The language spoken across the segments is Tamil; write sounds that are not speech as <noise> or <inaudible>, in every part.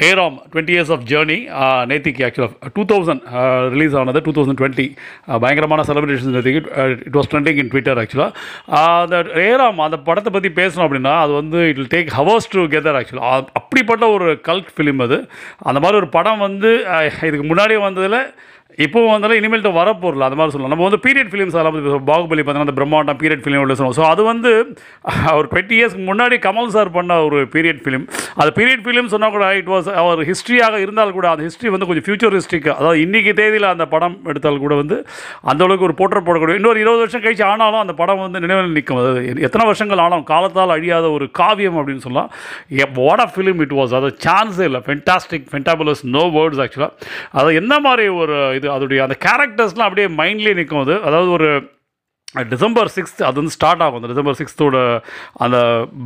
Hey Ram twenty years of journey. நேத்திக்கு ஆக்சுவலாக டூ தௌசண்ட் ரிலீஸ் ஆனது டூ தௌசண்ட் டுவெண்ட்டி பயங்கரமான செலிப்ரேஷன் நேத்திக்கு it was trending in twitter ஆக்சுவலாக அந்த ஹேராம் அந்த படத்தை பற்றி பேசணும் அப்படின்னா அது வந்து it will take hours together ஆக்சுவலாக அப்படிப்பட்ட ஒரு கல்ட் ஃபிலிம் அது. அந்த மாதிரி ஒரு படம் வந்து இதுக்கு முன்னாடியே வந்ததில் இப்போ வந்தாலும் இனிமேல்ட்டு வரப்போரில் அந்த மாதிரி சொல்லலாம். நம்ம வந்து பீரியட் ஃபிலிம்ஸ் அதெல்லாம் பத்தி பாகுபலி பார்த்தீங்கன்னா அந்த பிரம்மாண்டம் பீரியட் ஃபிலிம் சொல்லுவோம். ஸோ அது வந்து அவர் டுவெண்ட்டி இயர்ஸ்க்கு முன்னாடி கமல் சார் பண்ண ஒரு பீரியட் ஃபிலிம் அது பீரியட் ஃபிலிம் சொன்னால் கூட இட் வாஸ் அவர் ஹிஸ்ட்ரியாக இருந்தால் கூட அந்த ஹிஸ்ட்ரி வந்து கொஞ்சம் ஃபியூச்சரிஸ்டிக் அதாவது இன்றைக்கி தேதியில் அந்த படம் எடுத்தால் கூட வந்து அந்த அளவுக்கு ஒரு போட்டர் போடக்கூடிய இன்னொரு இருபது வருஷம் கழிச்சு ஆனாலும் அந்த படம் வந்து நினைவில் நிற்கும். அது எத்தனை வருஷங்கள் ஆனாலும் காலத்தால் அழியாத ஒரு காவியம் அப்படின்னு சொல்லலாம். What of film it was அது சான்ஸே இல்லை. ஃபென்டாஸ்டிக் ஃபென்டாபுலஸ் நோ வேர்ட்ஸ் ஆக்சுவலாக அது என்ன மாதிரி ஒரு இது அதோடைய அந்த கேரக்டர்ஸ்லாம் அப்படியே மைண்ட்லேயே நிற்கும் அது. அதாவது ஒரு டிசம்பர் சிக்ஸ்த் அது வந்து ஸ்டார்ட் ஆகும். அந்த டிசம்பர் சிக்ஸ்த்தோட அந்த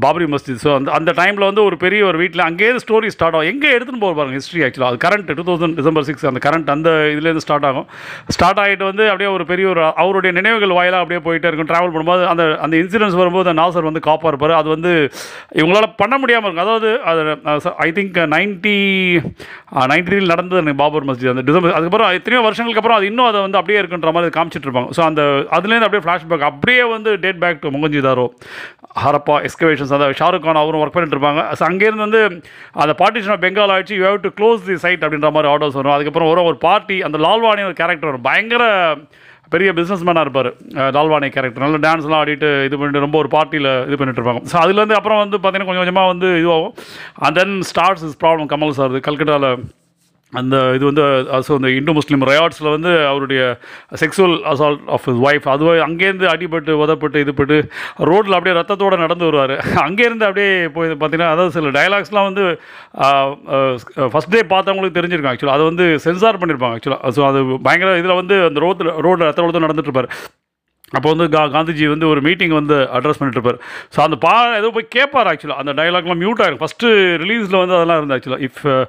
பாபரி மஸ்ஜித். ஸோ அந்த அந்த டைமில் வந்து ஒரு பெரிய ஒரு வீட்டில் அங்கேயே ஸ்டோரி ஸ்டார்ட் ஆகும். எங்கே எடுத்துன்னு போக பாருங்க ஹிஸ்ட்ரி ஆக்சுவலாக அது current two thousand December six அந்த கரண்ட் அந்த இதுலேருந்து ஸ்டார்ட் ஆகும். ஸ்டார்ட் ஆகிட்டு வந்து அப்படியே ஒரு பெரிய ஒரு அவருடைய நினைவுகள் வாயிலாக அப்படியே போயிட்டே இருக்கும். ட்ராவல் பண்ணும்போது அந்த அந்த இன்சிடென்ட்ஸ் வரும்போது நாசர் வந்து காப்பாக இருப்பார் அது வந்து இவங்களால் பண்ண முடியாமல் இருக்கும். அதாவது அது ஐ திங்க் நைன்ட்டி நைன்டி த்ரீல நடந்தது எனக்கு பாபர் மஸ்ஜித். அந்த டிசம்பர் அதுக்கப்புறம் எத்தனையோ வருஷங்களுக்கு அப்புறம் அது இன்னும் அதை வந்து அப்படியே இருக்குன்ற மாதிரி காமிச்சிட்டு இருப்பாங்க. ஸோ அந்த அதுலேருந்து அப்படியே ஃப்ளாஷ்பேக் அப்படியே வந்து date back to Mohenjodaro Harappa excavations அதாவது ஷாருக் கான் அவரும் ஒர்க் பண்ணிட்டு இருப்பாங்க. ஸோ அங்கேருந்து வந்து அந்த பார்ட்டிஷன் ஆஃப் பெங்கால் ஆயிடுச்சு. You have to close the side அப்படின்ற மாதிரி ஆர்டர்ஸ் வரும். அதுக்கப்புறம் ஒரு ஒரு பார்ட்டி அந்த லால்வானி ஒரு கேரக்டர் வரும். பயங்கர பெரிய பிஸ்னஸ் மேனாக இருப்பார் லால்வானி கேரக்டர் நல்ல டான்ஸ்லாம் ஆடிட்டு இது பண்ணிட்டு ரொம்ப ஒரு பார்ட்டியில் இது பண்ணிட்டு இருப்பாங்க. ஸோ அதுலேருந்து அப்புறம் வந்து பார்த்தீங்கன்னா கொஞ்சம் கொஞ்சமாக வந்து இதுவாகும். And then starts is problem Kamal sir கல்கட்டாவில் அந்த இது வந்து ஸோ அந்த இந்து முஸ்லீம் ரயாட்ஸில் வந்து அவருடைய sexual assault of his wife அதுவே அங்கேருந்து அடிபட்டு உதப்பட்டு இதுபட்டு ரோட்டில் அப்படியே ரத்தத்தோடு நடந்து வருவார். <laughs> அங்கேருந்து அப்படியே போய் பார்த்தீங்கன்னா அதாவது சில டயலாக்ஸ்லாம் வந்து ஃபஸ்ட் டே பார்த்தவங்களுக்கு தெரிஞ்சிருக்காங்க ஆக்சுவலாக அதை வந்து சென்சார் பண்ணியிருப்பாங்க ஆக்சுவலாக ஸோ அது பயங்கர இதில் வந்து அந்த ரோட்டில் ரோட்டில் ரத்த ரோடு நடந்துட்டு இருப்பார். அப்போ வந்து கா காந்திஜி வந்து ஒரு மீட்டிங் வந்து அட்ரஸ் பண்ணிட்டுருப்பார். ஸோ அந்த பா ஏதோ போய் கேட்பார் ஆக்சுவலாக அந்த டயலாக்லாம் மியூட் ஆகிடும் ஃபஸ்ட்டு ரிலீஸில் வந்து அதெல்லாம் இருந்தது ஆக்சுவலாக இஃப் uh,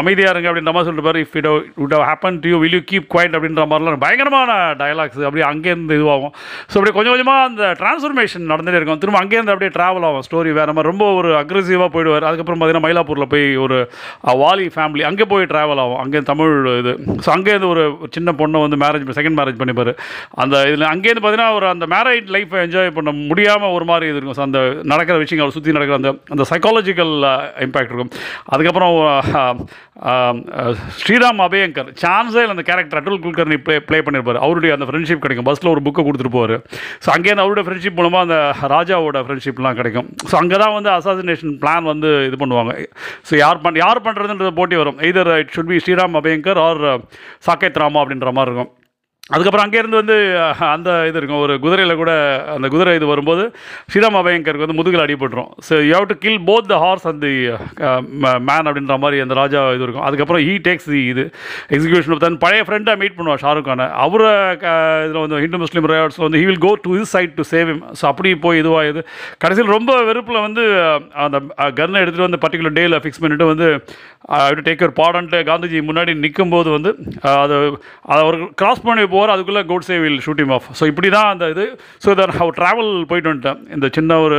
அமைதியாக இருங்க அப்படின்ற மாதிரி சொல்லிட்டு பாரு if it would happen to you will you keep quiet அப்படின்ற மாதிரிலாம் பயங்கரமான டயலாக்ஸ் அப்படியே அங்கேருந்து இதுவாகும். ஸோ அப்படியே கொஞ்சம் கொஞ்சமாக அந்த டிரான்ஸ்ஃபர்மேஷன் நடந்துகிட்டே இருக்கும். திரும்ப அங்கேருந்து அப்படியே ட்ராவல் ஆகும். ஸ்டோரி வேறு மாதிரி. ரொம்ப ஒரு அக்ரெசிவாக போயிடுவார். அதுக்கப்புறம் பார்த்தீங்கன்னா மயிலாப்பூரில் போய் ஒரு வாலி ஃபேமிலி அங்கே போய் ட்ராவல் ஆகும். அங்கே தமிழ் இது. ஸோ அங்கேருந்து ஒரு சின்ன பொண்ணை வந்து மேரேஜ் செகண்ட் மேரேஜ் பண்ணிப்பார். அந்த இதில் அங்கேருந்து பார்த்தீங்கன்னா ஒரு அந்த மேரேஜ் லைஃப்பை என்ஜாய் பண்ண முடியாமல் ஒரு மாதிரி இது இருக்கும். அந்த நடக்கிற விஷயங்கள் சுற்றி நடக்கிற அந்த அந்த சைக்காலஜிக்கல் இம்பேக்ட் இருக்கும். அதுக்கப்புறம் ஸ்ரீராம் அபயங்கர் சான்ஸே இல்லை அந்த character Atul Kulkarni play play பண்ணியிருப்பார் அவருடைய அந்த ஃப்ரெண்ட்ஷிப் கிடைக்கும். பஸ்ஸில் ஒரு புக்கை கொடுத்துட்டு போவார். ஸோ அங்கேருந்து அவருடைய ஃப்ரெண்ட்ஷிப் மூலமாக அந்த ராஜாவோட ஃப்ரெண்ட்ஷிப்லாம் கிடைக்கும். ஸோ அங்கே தான் வந்து அசாசினேஷன் பிளான் வந்து இது பண்ணுவாங்க. ஸோ யார் பண் யார் பண்ணுறதுன்றது போட்டி வரும். Either it should be Shriram Abhyankar or Saket Rama அப்படின்ற மாதிரி இருக்கும். அதுக்கப்புறம் அங்கேருந்து வந்து அந்த இது இருக்கும் ஒரு குதிரையில் கூட அந்த குதிரை இது வரும்போது ஸ்ரீராம பயங்கருக்கு வந்து முதுகில் அடிபட்டுரும் so you have to kill both the horse and the man அப்படின்ற மாதிரி அந்த ராஜா இது இருக்கும். அதுக்கப்புறம் ஹீ டேக்ஸ் தி இது எக்ஸிக்யூஷன் தன் பழைய ஃப்ரெண்டாக மீட் பண்ணுவார் ஷாருக் கானை. அவரை இதில் வந்து ஹிந்து முஸ்லீம் ரயாட்ஸில் வந்து he will go to his side to save him so அப்படி போய் இதுவாக இது. கடைசியில் ரொம்ப வெறுப்பில் வந்து அந்த கன்னை எடுத்துகிட்டு வந்து பர்டிகுலர் டேயில் ஃபிக்ஸ் பண்ணிட்டு வந்து டேக் யூர் பாடன்ட்டு காந்திஜி முன்னாடி நிற்கும்போது வந்து அது அதை அவர் கிராஸ் பண்ணி போகிற அதுக்குள்ளே Godse will shooting off so இப்படி தான் அந்த இது. ஸோ இதை நான் ட்ராவல் போயிட்டு வந்துட்டேன். இந்த சின்ன ஒரு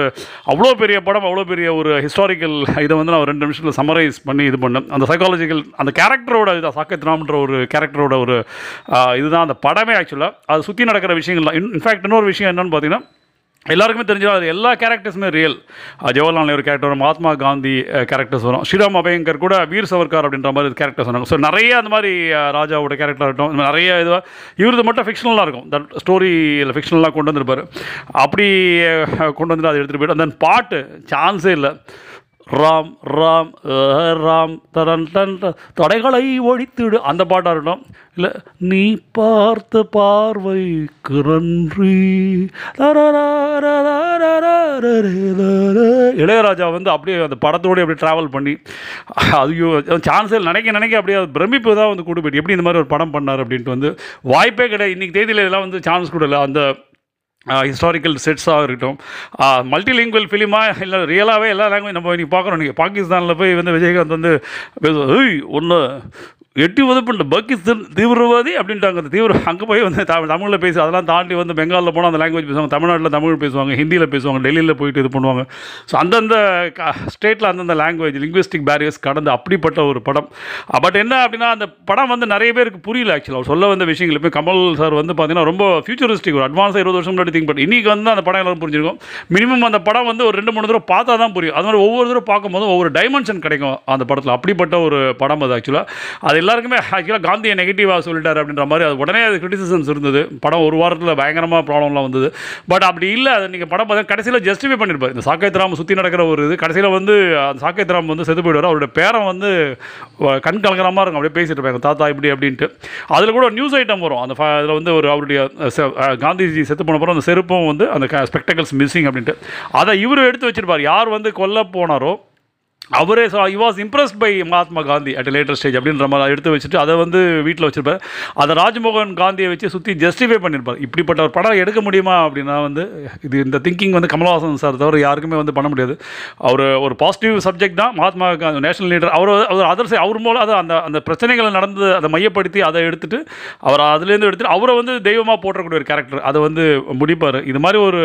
அவ்வளோ பெரிய படம் அவ்வளோ பெரிய ஒரு ஹிஸ்டாரிக்கல் இதை வந்து நான் ரெண்டு நிமிஷத்தில் சம்மரைஸ் பண்ணி இது பண்ணேன். அந்த சைக்காலஜிக்கல் அந்த கேரக்டரோட இது சாக்கத் ஒரு கேரக்டரோட ஒரு இதுதான் அந்த படமே ஆக்சுவலாக அது சுற்றி நடக்கிற விஷயங்கள்லாம். இன்ஃபேக்ட் இன்னொரு விஷயம் என்னென்னு பார்த்தீங்கன்னா எல்லாருக்குமே தெரிஞ்சிடும் அது எல்லா கேரக்டர்ஸுமே ரியல் ஜவஹர்லால் நேரு கேரக்டர் வரும் மகாத்மா காந்தி கேரக்டர்ஸ் வரும். ஸ்ரீராம் அபயங்கர் கூட வீர் சவர்கார் அப்படின்ற மாதிரி கேரக்டர்ஸ் வரும் ஸோ நிறைய அந்த மாதிரி ராஜாவோட கேரக்டர் இருக்கட்டும் இந்த நிறைய இதுவாக இவரது மட்டும் ஃபிக்ஷனலாக இருக்கும். தட் ஸ்டோரியில் ஃபிக்ஷனலாக கொண்டு வந்திருப்பார். அப்படி கொண்டு வந்துட்டு அதை எடுத்துகிட்டு போய்ட்டு அந்த பாட்டு சான்ஸே இல்லை. ராம் ராம் அஹ், ராம் தரன் தன் தடைகளை ஒழித்துடு. அந்த பாட்டாக இருக்கட்டும். இல்லை நீ பார்த்த பார்வைக்கு நன்றி. இளையராஜா வந்து அப்படியே அந்த படத்தோடு அப்படியே ட்ராவல் பண்ணி ஐயோ சான்ஸே நினைக்க நினைக்க அப்படியே அது பிரமிப்பு தான் வந்து கூட்டு போயிட்டு எப்படி இந்த மாதிரி ஒரு படம் பண்ணார் அப்படின்ட்டு வந்து வாய்ப்பே கிடையாது. இன்றைக்கி தேதியில் இதெல்லாம் வந்து சான்ஸ் கூட இல்லை. அந்த ஹிஸ்டாரிக்கல் செட்ஸாக இருக்கட்டும். மல்டிலிங்குவல் ஃபிலிமாக இல்லை ரியலாகவே எல்லா லாங்குவேஜ் நம்ம இன்னைக்கு பார்க்குறோம். நீங்கள் பாகிஸ்தானில் போய் வந்து விஜயகாந்த் வந்து பேசுவோம் ஒன்று எட்டி உதப்பிட்டு பக்கி தீவிரவாதி அப்படின்ட்டாங்க. அந்த தீவிர அங்கே போய் வந்து தமிழ் தமிழில் பேசி அதெல்லாம் தாண்டி வந்து பெங்காலில் போனால் அந்த லாங்குவேஜ் பேசுவாங்க தமிழ்நாட்டில் தமிழ் பேசுவாங்க ஹிந்தியில் பேசுவாங்க டெல்லியில் போயிட்டு இது பண்ணுவாங்க. ஸோ அந்தந்த ஸ்டேட்டில் அந்தந்த லாங்குவேஜ் லிங்குவிஸ்டிக் பேரியர்ஸ் கடந்து அப்படிப்பட்ட ஒரு படம். பட் என்ன அப்படின்னா அந்த படம் வந்து நிறைய பேருக்கு புரியல ஆக்சுவலாக அவர் சொல்ல வந்த விஷயங்கள் இப்போ கமல் சார் வந்து பார்த்தீங்கன்னா ரொம்ப ஃபியூச்சரிஸ்டிக் ஒரு அட்வான்ஸாக இருபது வருஷம் முன்னாடி திங்க் பண்ணி இன்றைக்கி வந்து அந்த படம் எல்லாரும் புரிஞ்சிருக்கும். மினிமம் அந்த படம் வந்து ஒரு ரெண்டு மூணு தடவை பார்த்தா தான் புரியும். அது மாதிரி ஒவ்வொரு தடவை பார்க்கும்போது ஒவ்வொரு டைமென்ஷன் கிடைக்கும் அந்த படத்தில். அப்படிப்பட்ட ஒரு படம் அது ஆக்சுவலாக அது எல்லாருக்குமே ஆக்சுவலாக காந்தியை நெகட்டிவாக சொல்லிட்டார் அப்படின்ற மாதிரி அது உடனே அது கிரிட்டிசிசம்ஸ் இருந்தது. படம் ஒரு வாரத்தில் பயங்கரமாக ப்ராப்ளம்லாம் வந்தது. பட் அப்படி இல்லை அது நீங்கள் படம் பார்த்தா கடைசியில் ஜஸ்டிஃபை பண்ணியிருப்பார் இந்த சாக்கேத்ராம் சுற்றி நடக்கிற ஒரு இது கடைசியில் வந்து அந்த சாக்கேத் வந்து செத்து போயிடுவார். அவருடைய பேரன் வந்து கண் கலங்கிற மாதிரி இருக்கும். அப்படியே பேசிட்டு இருப்பாங்க தாத்தா இப்படி அப்படின்ட்டு. அதில் கூட நியூஸ் ஐட்டம் வரும். அந்த அதில் வந்து ஒரு அவருடைய காந்திஜி செத்து போன அப்புறம் அந்த செருப்பும் வந்து அந்த ஸ்பெக்டக்கல்ஸ் மிஸ்ஸிங் அப்படின்ட்டு. அதை இவர் எடுத்து வச்சிருப்பார். யார் வந்து கொல்ல போனாரோ அவரே so I was impressed by Mahatma Gandhi at later stage அப்படின்ற மாதிரி எடுத்து வச்சுட்டு அதை வந்து வீட்டில் வச்சுருப்பார். அதை ராஜ்மோகன் காந்தியை வச்சு சுற்றி ஜஸ்டிஃபை பண்ணியிருப்பார் இப்படிப்பட்ட ஒரு படம் எடுக்க முடியுமா அப்படின்னா வந்து இது இந்த திங்கிங் வந்து கமல்ஹாசன் சார் தவிர யாருக்குமே வந்து பண்ண முடியாது. அவர் ஒரு பாசிட்டிவ் சப்ஜெக்ட் தான். மகாத்மா காந்தி நேஷனல் லீடர் அவர் அவர் அதர் அவர் மூலம் அதை அந்த அந்த பிரச்சனைகளை நடந்து அதை மையப்படுத்தி அதை எடுத்துட்டு அவர் அதுலேருந்து எடுத்துட்டு அவரை வந்து தெய்வமாக போற்றக்கூடிய ஒரு கேரக்டர் அதை வந்து முடிப்பார். இது மாதிரி ஒரு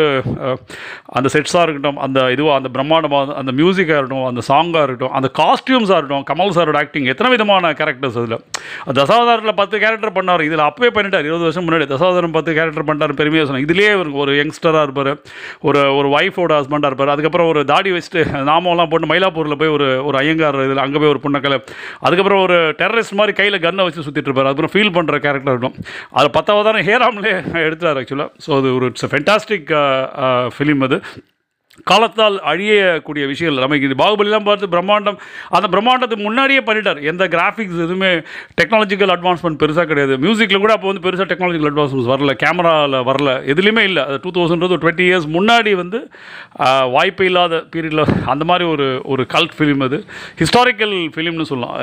அந்த செட்ஸாக இருக்கட்டும் அந்த இதுவாக அந்த பிரம்மாண்டமாக அந்த மியூசிக்காக இருக்கட்டும் அந்த சாங் சாங்காக இருக்கட்டும் அந்த காஸ்டியூம்ஸாக இருக்கட்டும் கமல் சாரோட ஆக்டிங் எத்தனை விதமான கேரக்டர்ஸ் அதில்? தசாவதாரத்தில் பத்து கேரக்டர் பண்ணார் இதில் அப்பவே பண்ணிட்டார் இருபது வருஷம் முன்னாடி தசாவதாரம் பத்து கேரக்டர் பண்ணிட்டார் பெருமையாக சொன்னாங்க இதுலேயே இவருக்கு ஒரு யங்ஸ்டராக இருப்பார் ஒரு ஒரு ஒய்ஃபோட ஹஸ்பண்டாக இருப்பார் அதுக்கப்புறம் ஒரு தாடி வச்சுட்டு நாமெல்லாம் போட்டு மயிலாப்பூரில் போய் ஒரு ஒரு ஐயங்கார் இதில் அங்கே போய் ஒரு புண்ணக்கலை அதுக்கப்புறம் ஒரு டெரரிஸ்ட் மாதிரி கையில் கன்னை வச்சு சுற்றிட்டு இருப்பார் அதுக்கப்புறம் ஃபீல் பண்ணுற கேரக்டர் இருக்கும் அது பத்தாவதாரம் ஹேராம்லே எடுத்தார் ஆக்சுவலாக ஸோ அது ஒரு இட்ஸ் ஃபென்டாஸ்டிக் ஃபிலிம் அது. காலத்தால் அழியக்கூடிய விஷயங்கள். நமக்கு இது பாகுபலிலாம் பார்த்து பிரம்மாண்டம் அந்த பிரம்மாண்டத்துக்கு முன்னாடியே பண்ணிட்டார். எந்த கிராஃபிக்ஸ் எதுவுமே டெக்னாலஜிக்கல் அட்வான்ஸ்மெண்ட் பெருசாக கிடையாது. மியூசிக்கில் கூட அப்போ வந்து பெருசாக டெக்னாலஜிக்கல் அட்வான்ஸ்மெண்ட்ஸ் வரல. கேமராவில் வரல. எதுலேயுமே இல்லை. அது டூ தௌசண்ட் டுவெண்ட்டி இயர்ஸ் முன்னாடி வந்து வாய்ப்பு இல்லாத பீரியடில் அந்த மாதிரி ஒரு ஒரு கல்ட் ஃபிலிம் அது. ஹிஸ்டாரிக்கல் ஃபிலிம்னு சொல்லலாம்.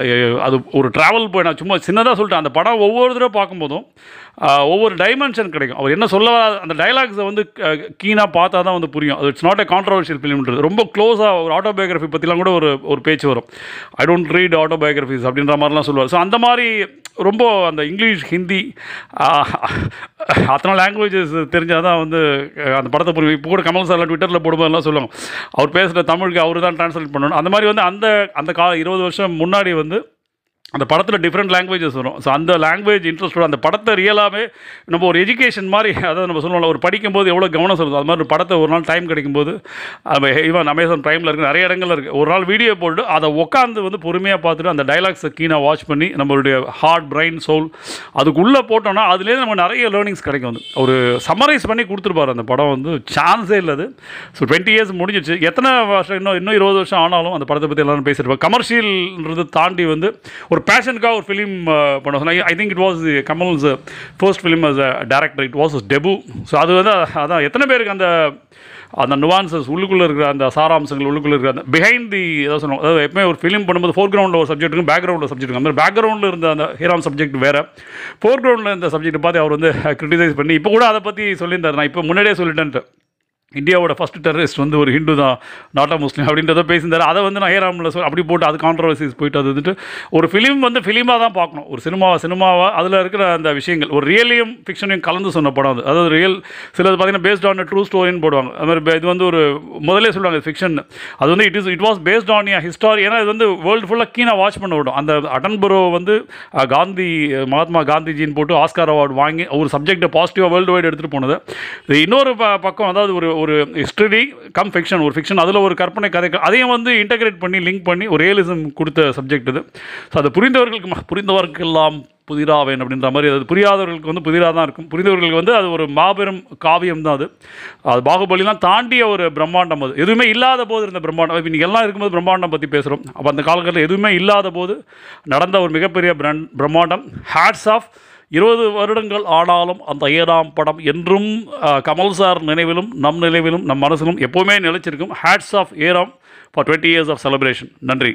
அது ஒரு ட்ராவல் போய் நான் சும்மா சின்னதாக சொல்லிட்டேன். அந்த படம் ஒவ்வொரு தடவை பார்க்கும்போதும் ஒவ்வொரு டைமென்ஷன் கிடைக்கும். அவர் என்ன சொல்ல அந்த டைலாக்ஸை வந்து கீனாக பார்த்தா தான் வந்து புரியும். அது இட்ஸ் நாட் எ கான்ட்ரவர்ஷியல் ஃபிலிம்ன்றது ரொம்ப க்ளோஸாக ஒரு ஆட்டோபயோகிராஃபி பற்றிலாம் கூட ஒரு ஒரு பேச்சு வரும். ஐ டோன்ட் ரீட் ஆட்டோபயோகிராஃபிஸ் அப்படின்ற மாதிரிலாம் சொல்லுவார். ஸோ அந்த மாதிரி ரொம்ப அந்த இங்கிலீஷ் ஹிந்தி அத்தனை லாங்குவேஜஸ் தெரிஞ்சால் தான் வந்து அந்த படத்தை புரியும். இப்போ கூட கமல் சார்லாம் ட்விட்டரில் போடும்போதெல்லாம் சொல்லுவாங்க. அவர் பேசுகிற தமிழுக்கு அவர் தான் ட்ரான்ஸ்லேட் பண்ணணும். அந்த மாதிரி வந்து அந்த அந்த கா இருபது வருஷம் முன்னாடி வந்து அந்த படத்தில் டிஃப்ரெண்ட் லாங்குவேஜஸ் வரும். ஸோ அந்த லாங்குவேஜ் இன்ட்ரெஸ்டோட அந்த படத்தை ரியலாகவே நம்ம ஒரு எஜுகேஷன் மாதிரி அதாவது நம்ம சொல்லுவோம்ல ஒரு படிக்கும்போது எவ்வளோ கவனம் சொல்லுது அது மாதிரி ஒரு படத்தை ஒரு நாள் டைம் கிடைக்கும்போது ஈவன் அமேசான் ப்ரைமில் இருக்குது நிறைய இடங்கள் இருக்குது ஒரு நாள் வீடியோ போட்டு அதை உட்காந்து வந்து பொறுமையாக பார்த்துட்டு அந்த டைலாக்ஸை கீனாக வாட்ச் பண்ணி நம்மளுடைய ஹார்ட் பிரைன் சோல் அதுக்குள்ளே போட்டோம்னா அதுலேருந்து நம்ம நிறைய லேர்னிங்ஸ் கிடைக்கும். வந்து ஒரு சம்மரைஸ் பண்ணி கொடுத்துருப்பாரு அந்த படம் வந்து சான்ஸே இல்லை அது. ஸோ டுவெண்ட்டி இயர்ஸ் முடிஞ்சிச்சு எத்தனை வருஷம் இன்னும் இன்னும் இருபது வருஷம் ஆனாலும் அந்த படத்தை பற்றி எல்லாரும் பேசியிருப்பாங்க கமர்ஷியல்ன்றது தாண்டி வந்து ஒரு பேஷனுக்காக ஒரு ஃபிலிம் uh, பண்ண சொன்னாங்க I think it was Kamal's first film as a director it was debut so அது வந்து அதான் எத்தனை பேருக்கு அந்த அந்த நுவான்சஸ் உள்ளுக்குள்ளே இருக்கிற அந்த சாராம்சங்கள் உள்ளுக்குள்ளே இருக்கிற அந்த பிஹைண்ட் தி ஏதாவது சொன்னோம் அதாவது எப்பவுமே ஒரு ஃபிலிம் பண்ணும்போது ஃபோர் கிரவுண்டில் ஒரு சப்ஜெக்ட்டுக்கும் பேக்ரவுண்டில் சப்ஜெக்ட் அந்த பேக்ரவுண்டில் இருந்த அந்த ஹீராம் சப்ஜெக்ட் வேறு. ஃபோர் கிரவுண்டில் இருந்த சப்ஜெக்ட் பார்த்து அவர் வந்து கிரிட்டிசைஸ் பண்ணி இப்போ கூட அதை பற்றி சொல்லியிருந்தார். நான் இப்போ முன்னாடியே சொல்லிட்டேன்ட்டு. இந்தியாவோட ஃபஸ்ட் டெரரிஸ்ட் வந்து ஒரு ஹிந்து தான் நாட் அ முஸ்லீம் அப்படின்றத பேசியிருந்தார். அதை வந்து நான் ஹேராமில் சொல் அப்படி போட்டு அது கான்ட்ரவர்சிஸ் போயிட்டு அது வந்துட்டு ஒரு ஃபிலிம் வந்து ஃபிலிமாக தான் பார்க்கணும். ஒரு சினிமாவை சினிமாவாக அதில் இருக்கிற அந்த விஷயங்கள். ஒரு ரியலையும் ஃபிக்ஷனையும் கலந்து சொன்ன படம் அது. அதாவது ரியல் சிலது பார்த்தீங்கன்னா பேஸ்ட் ஆன் ட்ரூ ஸ்டோரின்னு போடுவாங்க. அது மாதிரி இது வந்து ஒரு முதலே சொல்லுவாங்க ஃபிக்ஷன் அது வந்து it is it was based on a history ஏன்னா இது வந்து வேர்ல்டு ஃபுல்லாக கீனாக வாட்ச் பண்ண விடும். அந்த அட்டன்பரோ வந்து காந்தி மகாத்மா காந்திஜின்னு போட்டு ஆஸ்கார் அவார்டு வாங்கி ஒரு சப்ஜெக்டை பாசிட்டிவாக வேர்ல்டு வைடு எடுத்துகிட்டு போனது. இது இன்னொரு பக்கம் அதாவது ஒரு ஒரு ஹிஸ்டரி கம் ஃபிக்ஷன் ஒரு ஃபிக்ஷன் அதில் ஒரு கற்பனை கதை அதையும் வந்து இன்டகிரேட் பண்ணி லிங்க் பண்ணி ஒரு ரியலிசம் கொடுத்த சப்ஜெக்ட் இது. ஸோ அது புரிந்தவர்களுக்கு ம- புரிந்தவர்க்கெல்லாம் புதிராவேன் அப்படின்ற மாதிரி அது புரியாதவர்களுக்கு வந்து புதிராக தான் இருக்கும். புரிந்தவர்களுக்கு வந்து அது ஒரு மாபெரும் காவியம் தான் அது. அது பாகுபலிலாம் தாண்டிய ஒரு பிரம்மாண்டம் அது. எதுவுமே இல்லாத போது இருந்த பிரம்மாண்டம். இப்போ இன்றைக்கி எல்லாம் இருக்கும்போது பிரம்மாண்டம் பற்றி பேசுகிறோம் அப்போ அந்த காலகட்டத்தில் எதுவுமே இல்லாத போது நடந்த ஒரு மிகப்பெரிய பிரன் பிரம்மாண்டம். ஹேட்ஸ் ஆஃப் இருபது வருடங்கள் ஆனாலும் அந்த ஏழாம் படம் என்றும் கமல் சார் நினைவிலும் நம் நினைவிலும் நம் மனசிலும் எப்போவுமே நிலைச்சிருக்கும் hats off Hey Ram for twenty years of celebration நன்றி.